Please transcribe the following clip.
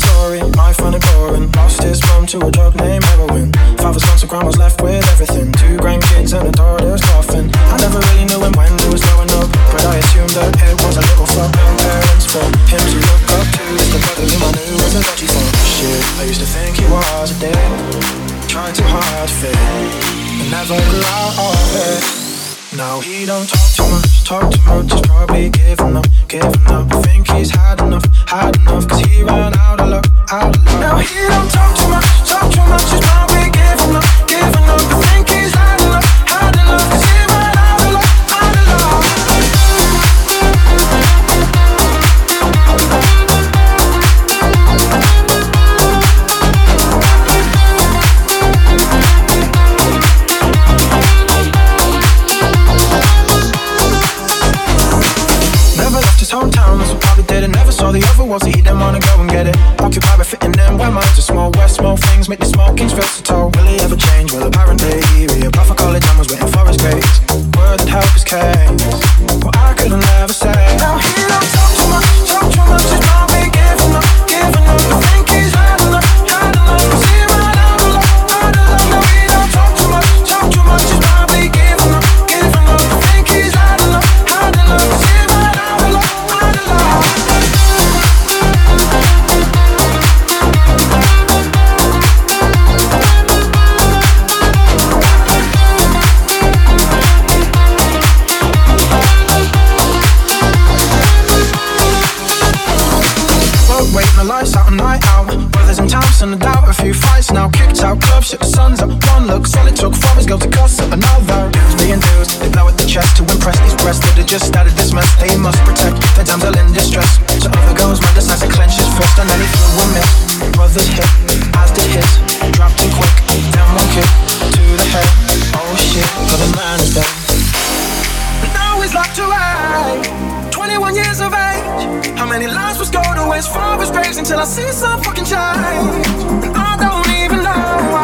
foreign. Lost his mom to a drug named heroin. Father's gone, so grandma's left with everything. Two grandkids and a daughter's coffin. I never really knew him when he was growing up, but I assumed that it was a little fucking parents for him to look up to. The brother whom I knew was a dodgy fuck. Shit, I used to think he was a dick, trying too hard to fit, and never grew out of it. Now he don't talk too much, talk too much. He's probably giving up, giving up. Never left hometown, so probably did it. Never saw the other so he didn't wanna go and get it. Occupied by fitting in where minds are small. Where small things make the small kings versatile. Will he ever change? Well, apparently he The lights out, a night out. Brothers in town, send a doubt. A few fights now, kicked out clubs, shit the sun's up. One look, it took for his girl to cuss at another. Dudes being dudes, they blow at the chest to impress these breasts that have just started this mess. They must protect their damsel in distress. So other goes, man decides to clench his fist, and then he threw a miss. Brothers hit, as did his. Dropped him quick, then one kick to the head. Oh shit, got the man is dead. Now he's locked away. 21 years of age. How many lives was gonna waste? Far was until I see some fucking change. And I don't even know why.